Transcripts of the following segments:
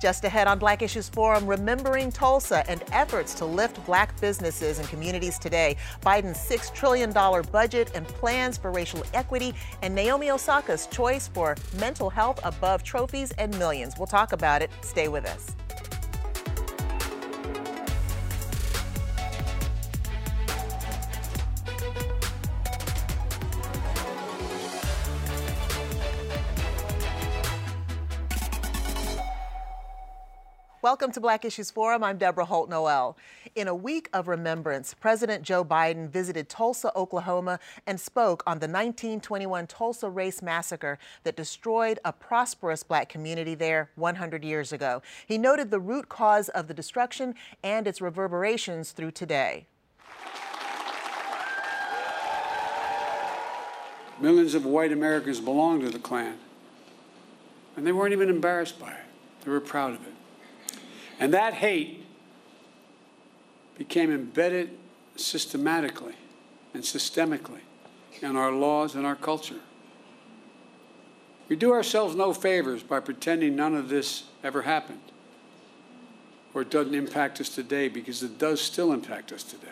Just ahead on Black Issues Forum, remembering Tulsa and efforts to lift black businesses and communities today. Biden's $6 trillion budget and plans for racial equity, and Naomi Osaka's choice for mental health above trophies and millions. We'll talk about it. Stay with us. Welcome to Black Issues Forum. I'm Deborah Holt Noel. In a week of remembrance, President Joe Biden visited Tulsa, Oklahoma, and spoke on the 1921 Tulsa Race Massacre that destroyed a prosperous black community there 100 years ago. He noted the root cause of the destruction and its reverberations through today. Millions of white Americans belonged to the Klan, and they weren't even embarrassed by it. They were proud of it. And that hate became embedded systematically and systemically in our laws and our culture. We do ourselves no favors by pretending none of this ever happened or it doesn't impact us today because it does still impact us today.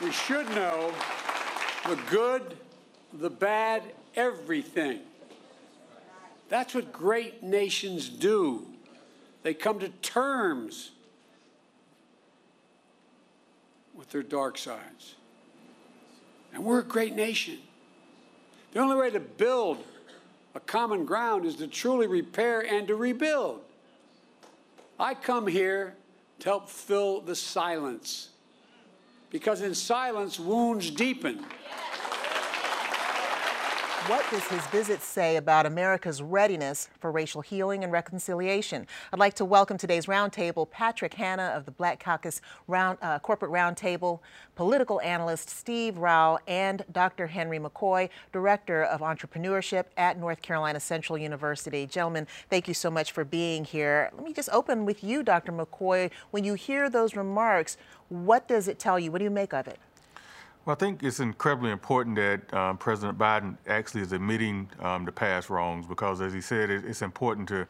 We should know the good the bad, everything. That's what great nations do. They come to terms with their dark sides. And we're a great nation. The only way to build a common ground is to truly repair and to rebuild. I come here to help fill the silence because in silence, wounds deepen. What does his visit say about America's readiness for racial healing and reconciliation? I'd like to welcome today's roundtable Patrick Hanna of the Black Caucus round, uh, Corporate Roundtable, political analyst Steve Rao, and Dr. Henry McCoy, Director of Entrepreneurship at North Carolina Central University. Gentlemen, thank you so much for being here. Let me just open with you, Dr. McCoy. When you hear those remarks, what does it tell you? What do you make of it? Well, I think it's incredibly important that um, President Biden actually is admitting um, the past wrongs because, as he said, it, it's important to,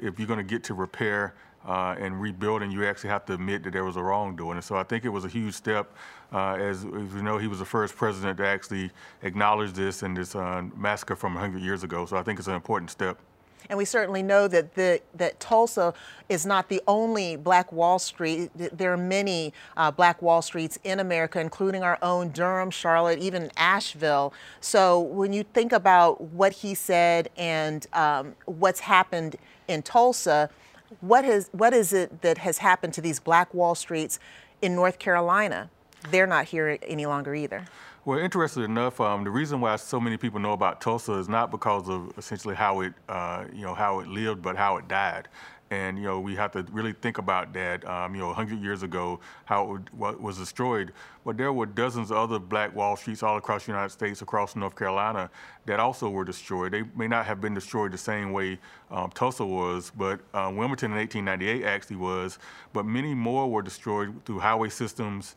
if you're going to get to repair uh, and rebuilding, you actually have to admit that there was a wrongdoing. And so I think it was a huge step. Uh, as, as we know, he was the first president to actually acknowledge this and this uh, massacre from 100 years ago. So I think it's an important step. And we certainly know that the, that Tulsa is not the only Black Wall Street. There are many uh, Black Wall Streets in America, including our own Durham, Charlotte, even Asheville. So when you think about what he said and um, what's happened in Tulsa, what, has, what is it that has happened to these Black Wall Streets in North Carolina? They're not here any longer either. Well, interestingly enough, um, the reason why so many people know about Tulsa is not because of essentially how it, uh, you know, how it lived, but how it died. And you know, we have to really think about that. Um, you know, 100 years ago, how it was destroyed. But there were dozens of other Black Wall Streets all across the United States, across North Carolina, that also were destroyed. They may not have been destroyed the same way um, Tulsa was, but uh, Wilmington in 1898 actually was. But many more were destroyed through highway systems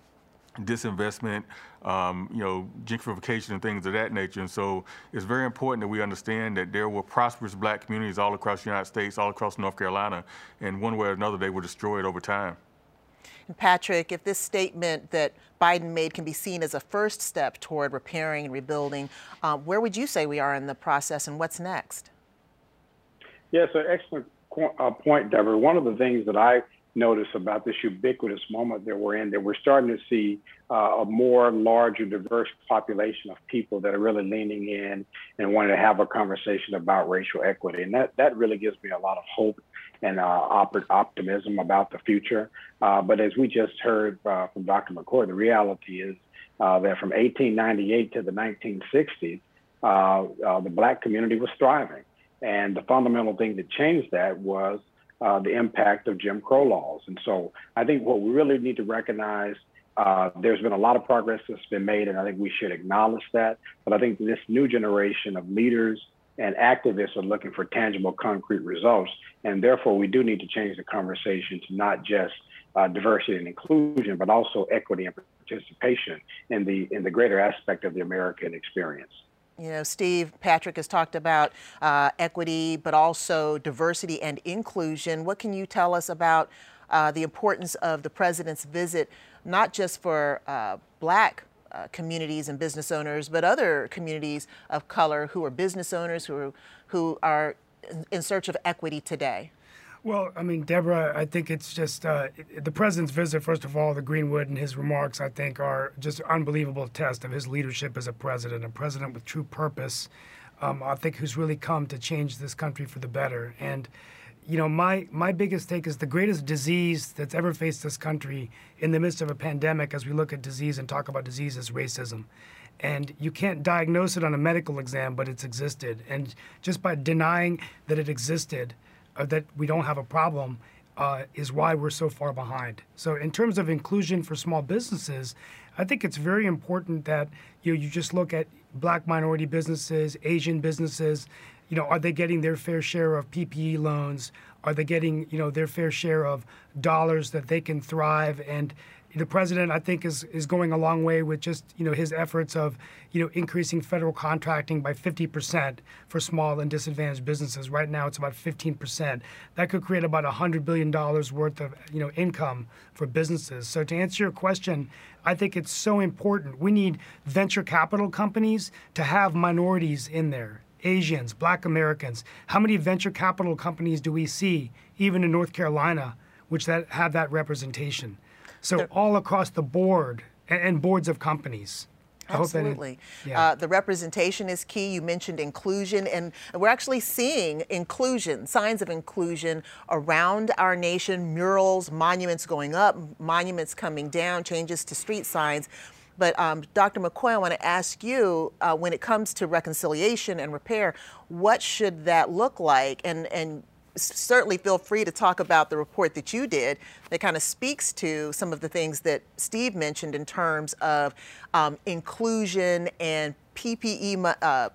disinvestment, um, you know, gentrification and things of that nature. And so it's very important that we understand that there were prosperous black communities all across the United States, all across North Carolina, and one way or another they were destroyed over time. And Patrick, if this statement that Biden made can be seen as a first step toward repairing and rebuilding, um, where would you say we are in the process and what's next? Yes, an excellent uh, point, Deborah. One of the things that I notice about this ubiquitous moment that we're in, that we're starting to see uh, a more larger, diverse population of people that are really leaning in and wanting to have a conversation about racial equity. And that, that really gives me a lot of hope and uh, op- optimism about the future. Uh, but as we just heard uh, from Dr. McCoy, the reality is uh, that from 1898 to the 1960s, uh, the Black community was thriving. And the fundamental thing that changed that was uh, the impact of Jim Crow laws. And so I think what we really need to recognize uh, there's been a lot of progress that's been made, and I think we should acknowledge that. But I think this new generation of leaders and activists are looking for tangible, concrete results. And therefore, we do need to change the conversation to not just uh, diversity and inclusion, but also equity and participation in the in the greater aspect of the American experience. You know, Steve, Patrick has talked about uh, equity, but also diversity and inclusion. What can you tell us about uh, the importance of the president's visit, not just for uh, black uh, communities and business owners, but other communities of color who are business owners who are, who are in search of equity today? Well, I mean, Deborah, I think it's just uh, the president's visit, first of all, the Greenwood and his remarks, I think, are just an unbelievable test of his leadership as a president, a president with true purpose, um, I think, who's really come to change this country for the better. And, you know, my, my biggest take is the greatest disease that's ever faced this country in the midst of a pandemic, as we look at disease and talk about disease, is racism and you can't diagnose it on a medical exam, but it's existed. And just by denying that it existed, uh, that we don't have a problem uh, is why we're so far behind. So, in terms of inclusion for small businesses, I think it's very important that you know, you just look at black minority businesses, Asian businesses. You know, are they getting their fair share of PPE loans? Are they getting you know their fair share of dollars that they can thrive and the president, I think, is is going a long way with just you know his efforts of you know increasing federal contracting by 50% for small and disadvantaged businesses. Right now, it's about 15%. That could create about 100 billion dollars worth of you know income for businesses. So to answer your question, I think it's so important. We need venture capital companies to have minorities in there. Asians, Black Americans. How many venture capital companies do we see, even in North Carolina, which that have that representation? So all across the board and, and boards of companies. Absolutely. yeah. uh, the representation is key. You mentioned inclusion, and we're actually seeing inclusion, signs of inclusion around our nation murals, monuments going up, monuments coming down, changes to street signs. But um, Dr. McCoy, I want to ask you uh, when it comes to reconciliation and repair, what should that look like? And, and certainly feel free to talk about the report that you did that kind of speaks to some of the things that Steve mentioned in terms of um, inclusion and PPE. Uh,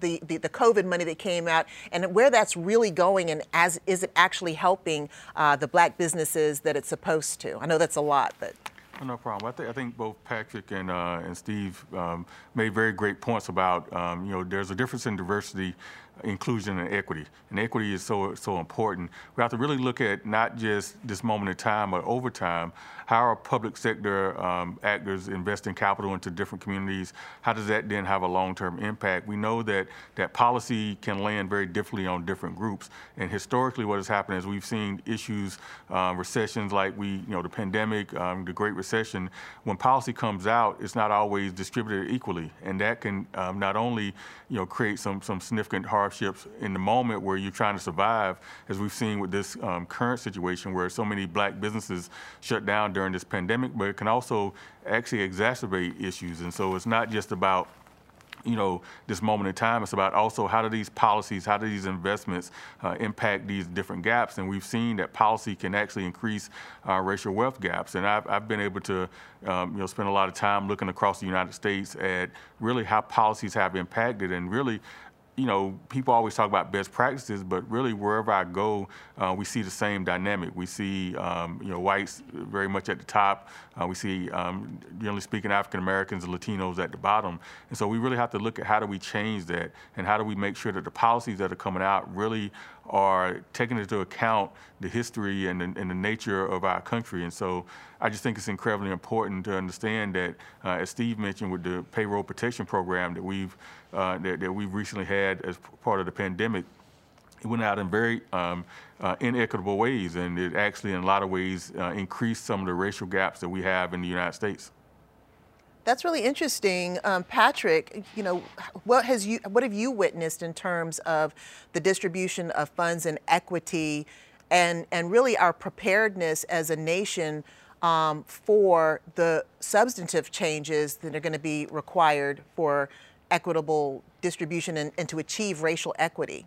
the, the, the, COVID money that came out and where that's really going and as is it actually helping uh, the black businesses that it's supposed to? I know that's a lot, but. Oh, no problem. I, th- I think both Patrick and, uh, and Steve um, made very great points about, um, you know, there's a difference in diversity inclusion and equity. And equity is so so important. We have to really look at not just this moment in time, but over time, how are public sector um, actors investing capital into different communities? How does that then have a long-term impact? We know that that policy can land very differently on different groups. And historically, what has happened is we've seen issues, um, recessions like we, you know, the pandemic, um, the Great. Session, when policy comes out, it's not always distributed equally, and that can um, not only, you know, create some some significant hardships in the moment where you're trying to survive, as we've seen with this um, current situation where so many black businesses shut down during this pandemic, but it can also actually exacerbate issues. And so it's not just about you know this moment in time. It's about also how do these policies, how do these investments uh, impact these different gaps? And we've seen that policy can actually increase uh, racial wealth gaps. And I've, I've been able to um, you know spend a lot of time looking across the United States at really how policies have impacted and really you know, people always talk about best practices, but really wherever I go, uh, we see the same dynamic. We see, um, you know, whites very much at the top. Uh, we see, um, generally speaking, African Americans and Latinos at the bottom. And so we really have to look at how do we change that and how do we make sure that the policies that are coming out really are taking into account the history and the, and the nature of our country. And so I just think it's incredibly important to understand that, uh, as Steve mentioned with the payroll protection program that we've uh, that, that we've recently had as part of the pandemic, it went out in very um, uh, inequitable ways, and it actually, in a lot of ways, uh, increased some of the racial gaps that we have in the United States. That's really interesting, um, Patrick. You know, what has you what have you witnessed in terms of the distribution of funds and equity, and and really our preparedness as a nation um, for the substantive changes that are going to be required for equitable distribution and, and to achieve racial equity?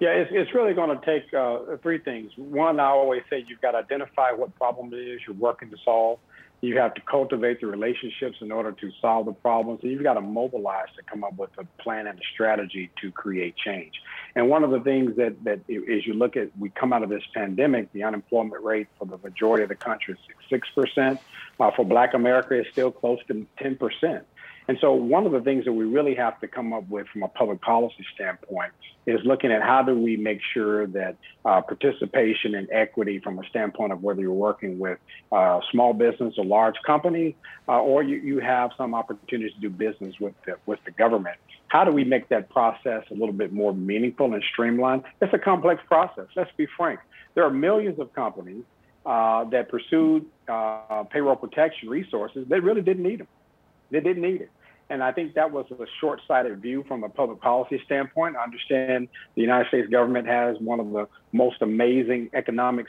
Yeah, it's, it's really going to take uh, three things. One, I always say you've got to identify what problem it is you're working to solve. You have to cultivate the relationships in order to solve the problems. You've got to mobilize to come up with a plan and a strategy to create change. And one of the things that, that as you look at, we come out of this pandemic, the unemployment rate for the majority of the country is 6%. Uh, for Black America, it's still close to 10%. And so, one of the things that we really have to come up with from a public policy standpoint is looking at how do we make sure that uh, participation and equity, from a standpoint of whether you're working with uh, small business or large company, uh, or you, you have some opportunities to do business with the, with the government. How do we make that process a little bit more meaningful and streamlined? It's a complex process. Let's be frank. There are millions of companies uh, that pursued uh, payroll protection resources that really didn't need them. They didn't need it. And I think that was a short sighted view from a public policy standpoint. I understand the United States government has one of the most amazing economic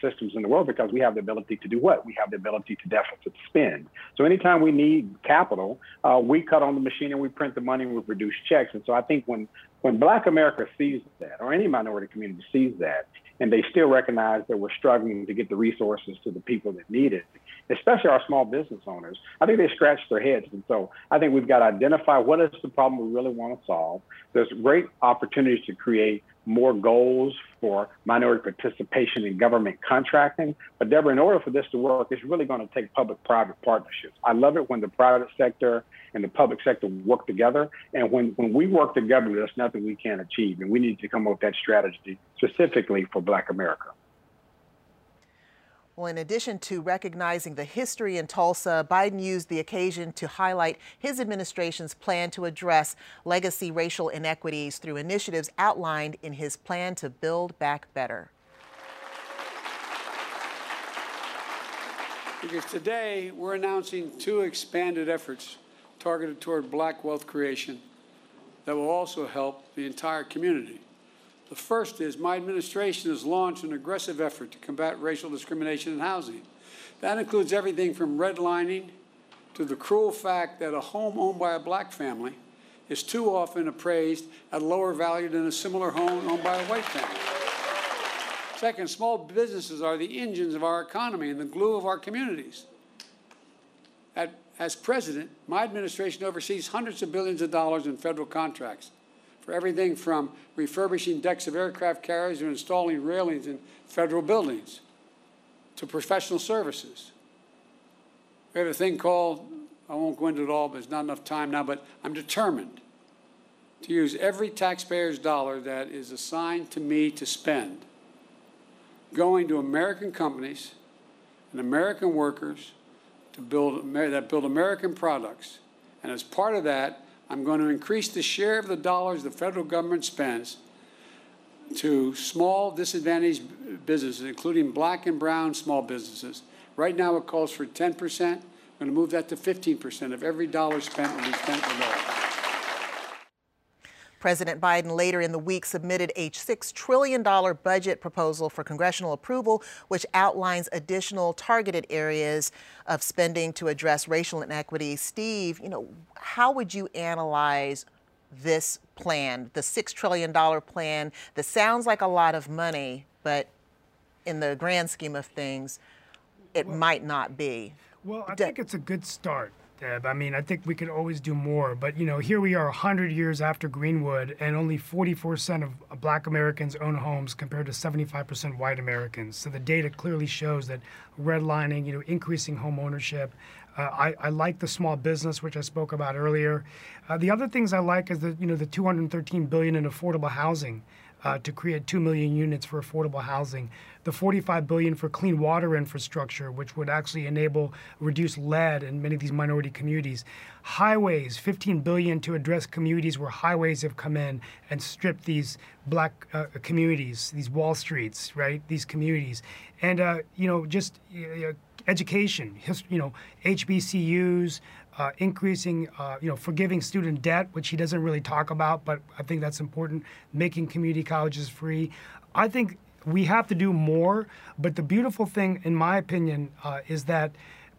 systems in the world because we have the ability to do what? We have the ability to deficit spend. So anytime we need capital, uh, we cut on the machine and we print the money and we produce checks. And so I think when when Black America sees that, or any minority community sees that, and they still recognize that we're struggling to get the resources to the people that need it, especially our small business owners. I think they scratch their heads. And so I think we've got to identify what is the problem we really want to solve. There's great opportunities to create more goals for minority participation in government contracting. But Deborah, in order for this to work, it's really going to take public-private partnerships. I love it when the private sector and the public sector work together. And when, when we work together, there's nothing we can't achieve. And we need to come up with that strategy specifically for Black America. Well, in addition to recognizing the history in Tulsa, Biden used the occasion to highlight his administration's plan to address legacy racial inequities through initiatives outlined in his plan to build back better. Because today we're announcing two expanded efforts targeted toward black wealth creation that will also help the entire community. The first is my administration has launched an aggressive effort to combat racial discrimination in housing. That includes everything from redlining to the cruel fact that a home owned by a black family is too often appraised at a lower value than a similar home owned by a white family. Second, small businesses are the engines of our economy and the glue of our communities. At, as president, my administration oversees hundreds of billions of dollars in federal contracts for everything from refurbishing decks of aircraft carriers to installing railings in federal buildings to professional services. We have a thing called, I won't go into it all, but there's not enough time now, but I'm determined to use every taxpayer's dollar that is assigned to me to spend going to American companies and American workers to build, that build American products. And as part of that, I'm going to increase the share of the dollars the federal government spends to small disadvantaged businesses, including black and brown small businesses. Right now it calls for 10%. I'm going to move that to 15% of every dollar spent will be spent with those. President Biden later in the week submitted a $6 trillion budget proposal for congressional approval, which outlines additional targeted areas of spending to address racial inequity. Steve, you know, how would you analyze this plan, the $6 trillion plan that sounds like a lot of money, but in the grand scheme of things, it well, might not be? Well, I think it's a good start. Deb. I mean, I think we could always do more, but you know, here we are 100 years after Greenwood, and only 44% of Black Americans own homes compared to 75% white Americans. So the data clearly shows that redlining, you know, increasing home ownership. Uh, I, I, like the small business, which I spoke about earlier. Uh, the other things I like is the you know the 213 billion in affordable housing uh, to create 2 million units for affordable housing, the 45 billion for clean water infrastructure, which would actually enable reduce lead in many of these minority communities, highways, 15 billion to address communities where highways have come in and stripped these black uh, communities, these Wall Streets, right? These communities, and uh, you know just uh, education, you know, HBCUs, uh, increasing, uh, you know, forgiving student debt, which he doesn't really talk about, but I think that's important, making community colleges free. I think we have to do more, but the beautiful thing, in my opinion, uh, is that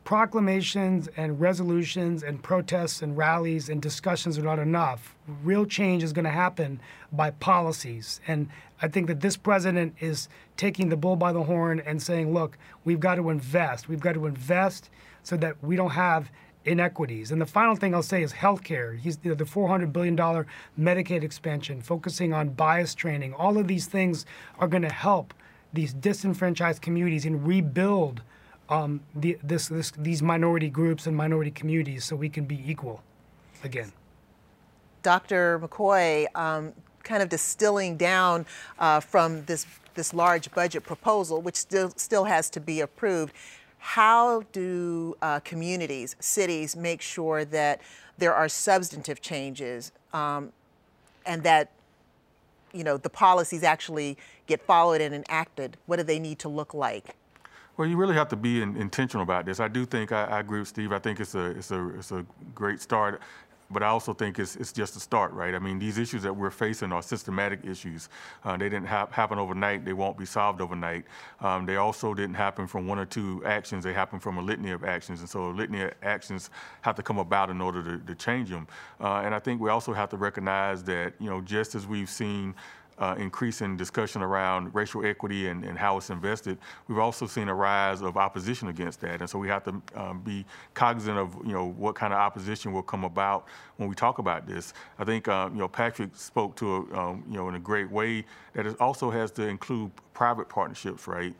proclamations and resolutions and protests and rallies and discussions are not enough. Real change is going to happen by policies. And I think that this president is taking the bull by the horn and saying, look, we've got to invest. We've got to invest so that we don't have inequities. And the final thing I'll say is healthcare. He's you know, the $400 billion Medicaid expansion, focusing on bias training. All of these things are going to help these disenfranchised communities and rebuild um, the, this, this, these minority groups and minority communities so we can be equal again. Dr. McCoy, um, kind of distilling down uh, from this this large budget proposal, which still still has to be approved. How do uh, communities, cities, make sure that there are substantive changes um, and that you know the policies actually get followed and enacted? What do they need to look like? Well, you really have to be in, intentional about this. I do think I, I, agree with Steve. I think it's a it's a it's a great start. But I also think it's, it's just a start, right? I mean, these issues that we're facing are systematic issues. Uh, they didn't ha- happen overnight. They won't be solved overnight. Um, they also didn't happen from one or two actions. They happen from a litany of actions. And so a litany of actions have to come about in order to, to change them. Uh, and I think we also have to recognize that, you know, just as we've seen uh, increasing discussion around racial equity and, and, how it's invested, we've also seen a rise of opposition against that. And so we have to um, be cognizant of, you know, what kind of opposition will come about when we talk about this. I think, uh, you know, Patrick spoke to, um, you know, in a great way that it also has to include private partnerships, right?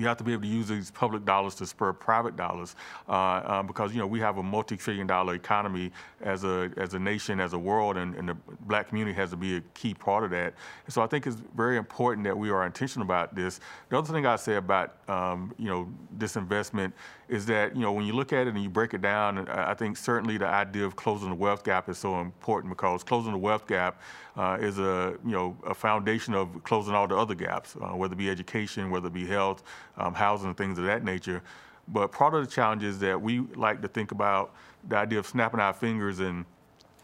You have to be able to use these public dollars to spur private dollars uh, uh, because you know we have a multi-trillion dollar economy as a as a nation as a world and, and, the black community has to be a key part of that. And so I think it's very important that we are intentional about this. The other thing I say about um, you know this investment is that you know when you look at it and you break it down I think certainly the idea of closing the wealth gap is so important because closing the wealth gap uh, is a you know a foundation of closing all the other gaps uh, whether it be education whether it be health um, housing, things of that nature. But part of the challenge is that we like to think about the idea of snapping our fingers and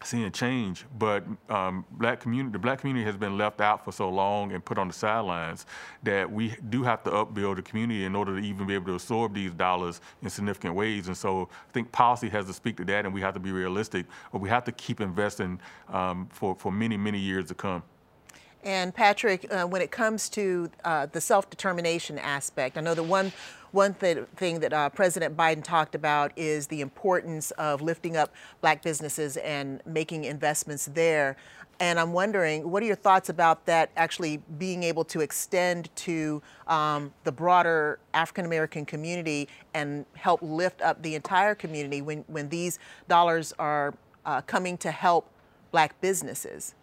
seeing change, but um, black community, the black community has been left out for so long and put on the sidelines that we do have to upbuild the community in order to even be able to absorb these dollars in significant ways. And so I think policy has to speak to that, and we have to be realistic, but we have to keep investing um, for, for many, many years to come. And Patrick, uh, when it comes to uh, the self-determination aspect, I know the one one th- thing that uh, President Biden talked about is the importance of lifting up black businesses and making investments there. And I'm wondering, what are your thoughts about that actually being able to extend to um, the broader African American community and help lift up the entire community when, when these dollars are uh, coming to help black businesses?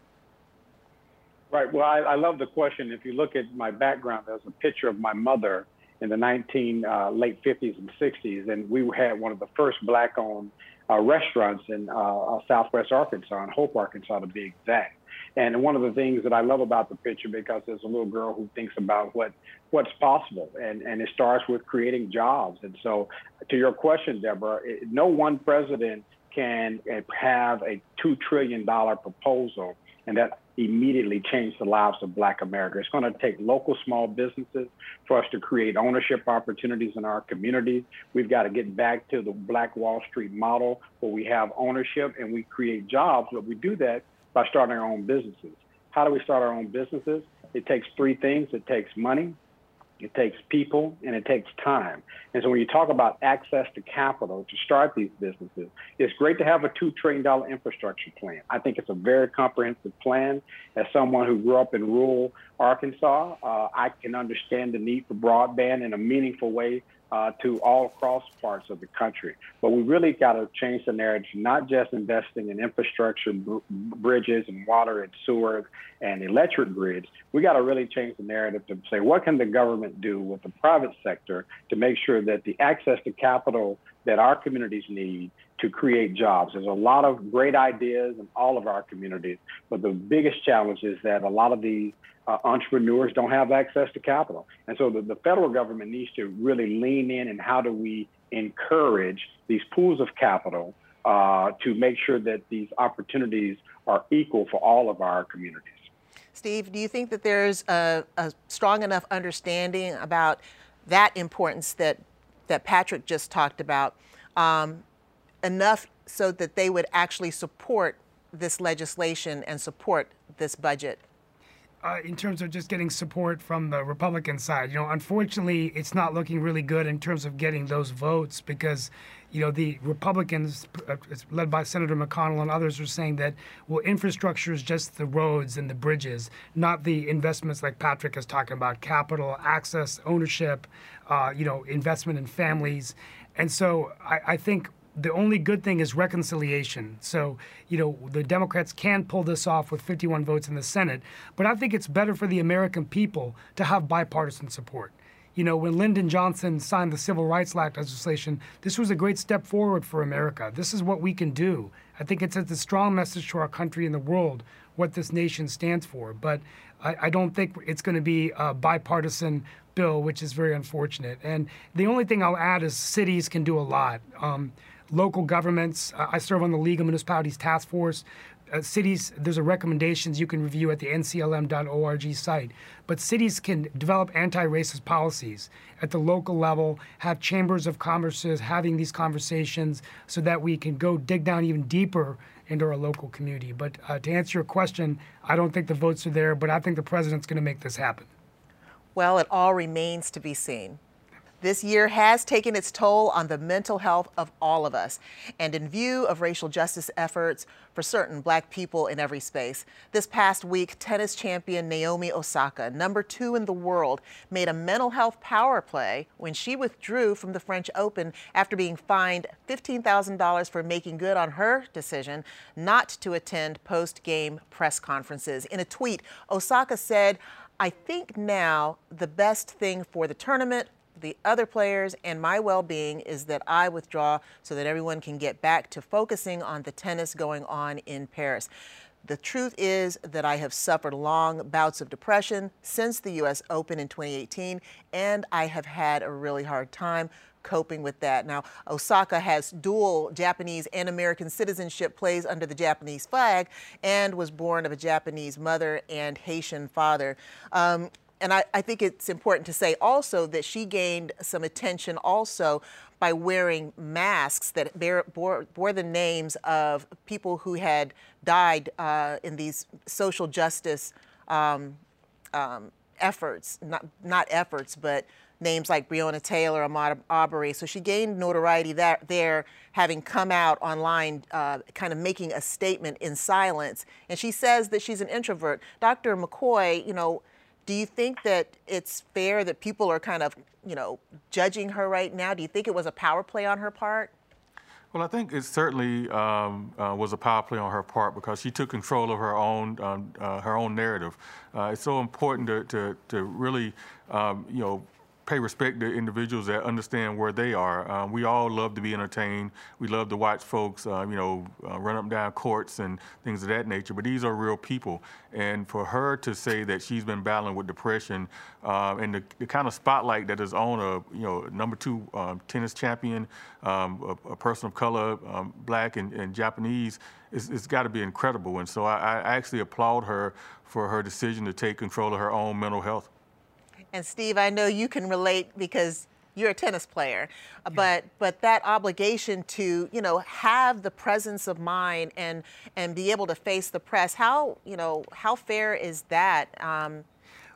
Right. Well, I, I, love the question. If you look at my background, there's a picture of my mother in the 19 uh, late 50s and 60s, and we had one of the first black-owned uh, restaurants in uh, uh, Southwest Arkansas, in Hope, Arkansas, to be exact. And one of the things that I love about the picture because there's a little girl who thinks about what what's possible, and and it starts with creating jobs. And so, to your question, Deborah, it, no one president can uh, have a two trillion dollar proposal and that immediately change the lives of Black America. It's going to take local small businesses for us to create ownership opportunities in our communities. We've got to get back to the Black Wall Street model where we have ownership and we create jobs, but we do that by starting our own businesses. How do we start our own businesses? It takes three things. It takes money, it takes people and it takes time. And so when you talk about access to capital to start these businesses, it's great to have a $2 trillion infrastructure plan. I think it's a very comprehensive plan. As someone who grew up in rural Arkansas, uh, I can understand the need for broadband in a meaningful way uh, to all across parts of the country. But we really got to change the narrative, not just investing in infrastructure, br- bridges and water and sewer and electric grids. We got to really change the narrative to say, what can the government do with the private sector to make sure that the access to capital that our communities need to create jobs. There's a lot of great ideas in all of our communities, but the biggest challenge is that a lot of these uh, entrepreneurs don't have access to capital. And so the, the federal government needs to really lean in and how do we encourage these pools of capital uh, to make sure that these opportunities are equal for all of our communities. Steve, do you think that there's a, a strong enough understanding about that importance that that Patrick just talked about um, enough so that they would actually support this legislation and support this budget? Uh, in terms of just getting support from the Republican side. You know, unfortunately, it's not looking really good in terms of getting those votes because, you know, the Republicans, uh, led by Senator McConnell and others, are saying that, well, infrastructure is just the roads and the bridges, not the investments like Patrick is talking about capital, access, ownership, uh, you know, investment in families. And so I, I think the only good thing is reconciliation. So, you know, the Democrats can pull this off with 51 votes in the Senate, but I think it's better for the American people to have bipartisan support. You know, when Lyndon Johnson signed the Civil Rights Act legislation, this was a great step forward for America. This is what we can do. I think it sends a strong message to our country and the world what this nation stands for. But I, I don't think it's going to be a bipartisan bill, which is very unfortunate. And the only thing I'll add is cities can do a lot. Um, local governments. I serve on the League of Municipalities Task Force. Uh, cities, there's a recommendations you can review at the nclm.org site. But cities can develop anti-racist policies at the local level, have chambers of commerces having these conversations so that we can go dig down even deeper into our local community. But uh, to answer your question, I don't think the votes are there, but I think the president's going to make this happen. Well, it all remains to be seen. This year has taken its toll on the mental health of all of us. And in view of racial justice efforts for certain black people in every space, this past week, tennis champion Naomi Osaka, number two in the world, made a mental health power play when she withdrew from the French Open after being fined $15,000 for making good on her decision not to attend post game press conferences. In a tweet, Osaka said, I think now the best thing for the tournament, the other players and my well-being is that I withdraw so that everyone can get back to focusing on the tennis going on in Paris. The truth is that I have suffered long bouts of depression since the U.S. Open in 2018, and I have had a really hard time coping with that. Now, Osaka has dual Japanese and American citizenship, plays under the Japanese flag, and was born of a Japanese mother and Haitian father. Um, and I, I, think it's important to say also that she gained some attention also by wearing masks that bear, bore, bore the names of people who had died uh, in these social justice um, um, efforts, not, not efforts, but names like Breonna Taylor, Ahmaud Arbery. So she gained notoriety that, there, having come out online, uh, kind of making a statement in silence. And she says that she's an introvert. Dr. McCoy, you know, do you think that it's fair that people are kind of, you know, judging her right now? Do you think it was a power play on her part? Well, I think it certainly um, uh, was a power play on her part because she took control of her own um, uh, her own narrative. Uh, it's so important to to, to really um, you know pay respect to individuals that understand where they are. Um, we all love to be entertained. We love to watch folks, uh, you know, uh, run up and down courts and things of that nature. But these are real people, and for her to say that she's been battling with depression uh, and the, the, kind of spotlight that is on a, you know, number two um, tennis champion, um, a, a, person of color, um, black and, and Japanese, it's, it's got to be incredible. And so I, I actually applaud her for her decision to take control of her own mental health. And Steve, I know you can relate because you're a tennis player, yeah. but but that obligation to you know have the presence of mind and and be able to face the press. How you know how fair is that? Um,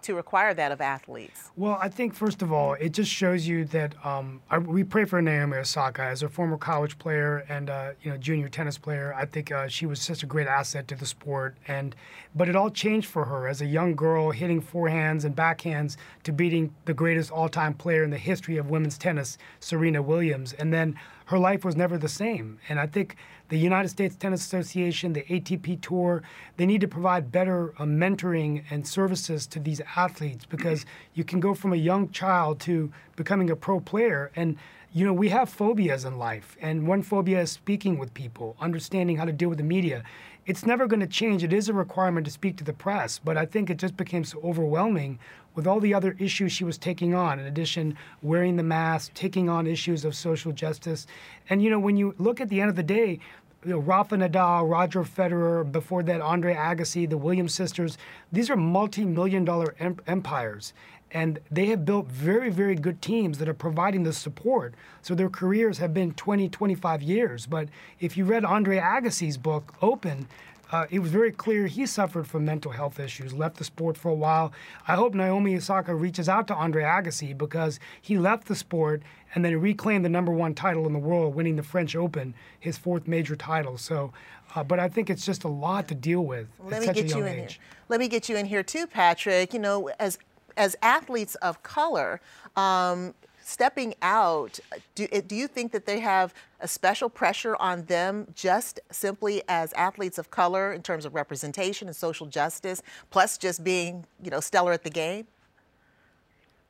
to require that of athletes? Well, I think first of all, it just shows you that um, I, we pray for Naomi Osaka as a former college player and uh, you know junior tennis player. I think uh, she was such a great asset to the sport, and but it all changed for her as a young girl, hitting forehands and backhands to beating the greatest all-time player in the history of women's tennis, Serena Williams, and then her life was never the same. And I think the United States Tennis Association, the ATP Tour, they need to provide better uh, mentoring and services to these athletes because you can go from a young child to becoming a pro player. And, you know, we have phobias in life. And one phobia is speaking with people, understanding how to deal with the media. It's never going to change. It is a requirement to speak to the press, but I think it just became so overwhelming with all the other issues she was taking on, in addition, wearing the mask, taking on issues of social justice. And, you know, when you look at the end of the day, you know, Rafa Nadal, Roger Federer, before that, Andre Agassi, the Williams sisters, these are multi million dollar em- empires. And they have built very, very good teams that are providing the support. So their careers have been 20, 25 years. But if you read Andre Agassi's book, Open, uh, it was very clear he suffered from mental health issues, left the sport for a while. I hope Naomi Osaka reaches out to Andre Agassi because he left the sport and then reclaimed the number one title in the world, winning the French Open, his fourth major title. So, uh, but I think it's just a lot to deal with Let at such a young age. Here. Let me get you in here too, Patrick. You know, as as athletes of color, um, stepping out, do, eh, do you think that they have a special pressure on them just simply as athletes of color in terms of representation and social justice, plus just being, you know, stellar at the game?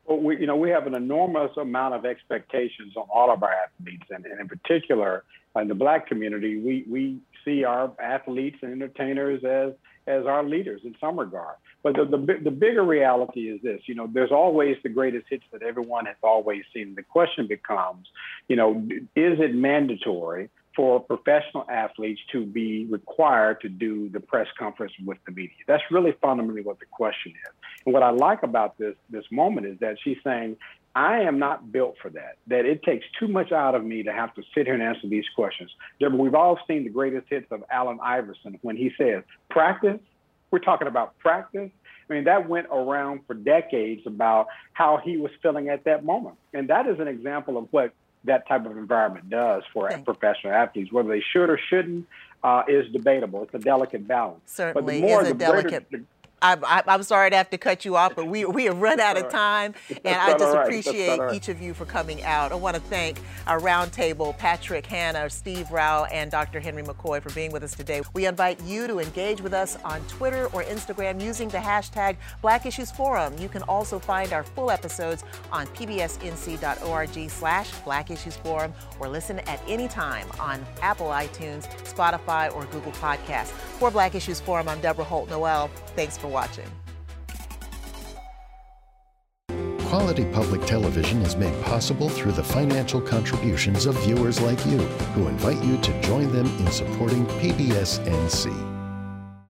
Well, we, you know, we have an enormous amount of expectations on all of our athletes, and, and in particular, in the black community, we, we see our athletes and entertainers as as our leaders in some regard. But the, the, the bigger reality is this, you know, there's always the greatest hits that everyone has always seen. The question becomes, you know, is it mandatory for professional athletes to be required to do the press conference with the media? That's really fundamentally what the question is. And what I like about this this moment is that she's saying, I am not built for that. That it takes too much out of me to have to sit here and answer these questions. Deborah, we've all seen the greatest hits of Allen Iverson when he says, practice. We're talking about practice. I mean, that went around for decades about how he was feeling at that moment. And that is an example of what that type of environment does for professional athletes. Whether they should or shouldn't uh, is debatable. It's a delicate balance. Certainly but the more, is a the delicate greater, I, am sorry to have to cut you off, but we, we have run out of time, and I just right. appreciate right. each of you for coming out. I want to thank our roundtable, Patrick Hanna, Steve Rao, and Dr. Henry McCoy for being with us today. We invite you to engage with us on Twitter or Instagram using the hashtag Black Issues Forum. You can also find our full episodes on pbsnc.org slash Black Issues Forum or listen at any time on Apple iTunes, Spotify, or Google Podcasts. For Black Issues Forum, I'm Deborah Holt Noel. Thanks for watching. Quality public television is made possible through the financial contributions of viewers like you, who invite you to join them in supporting PBS NC.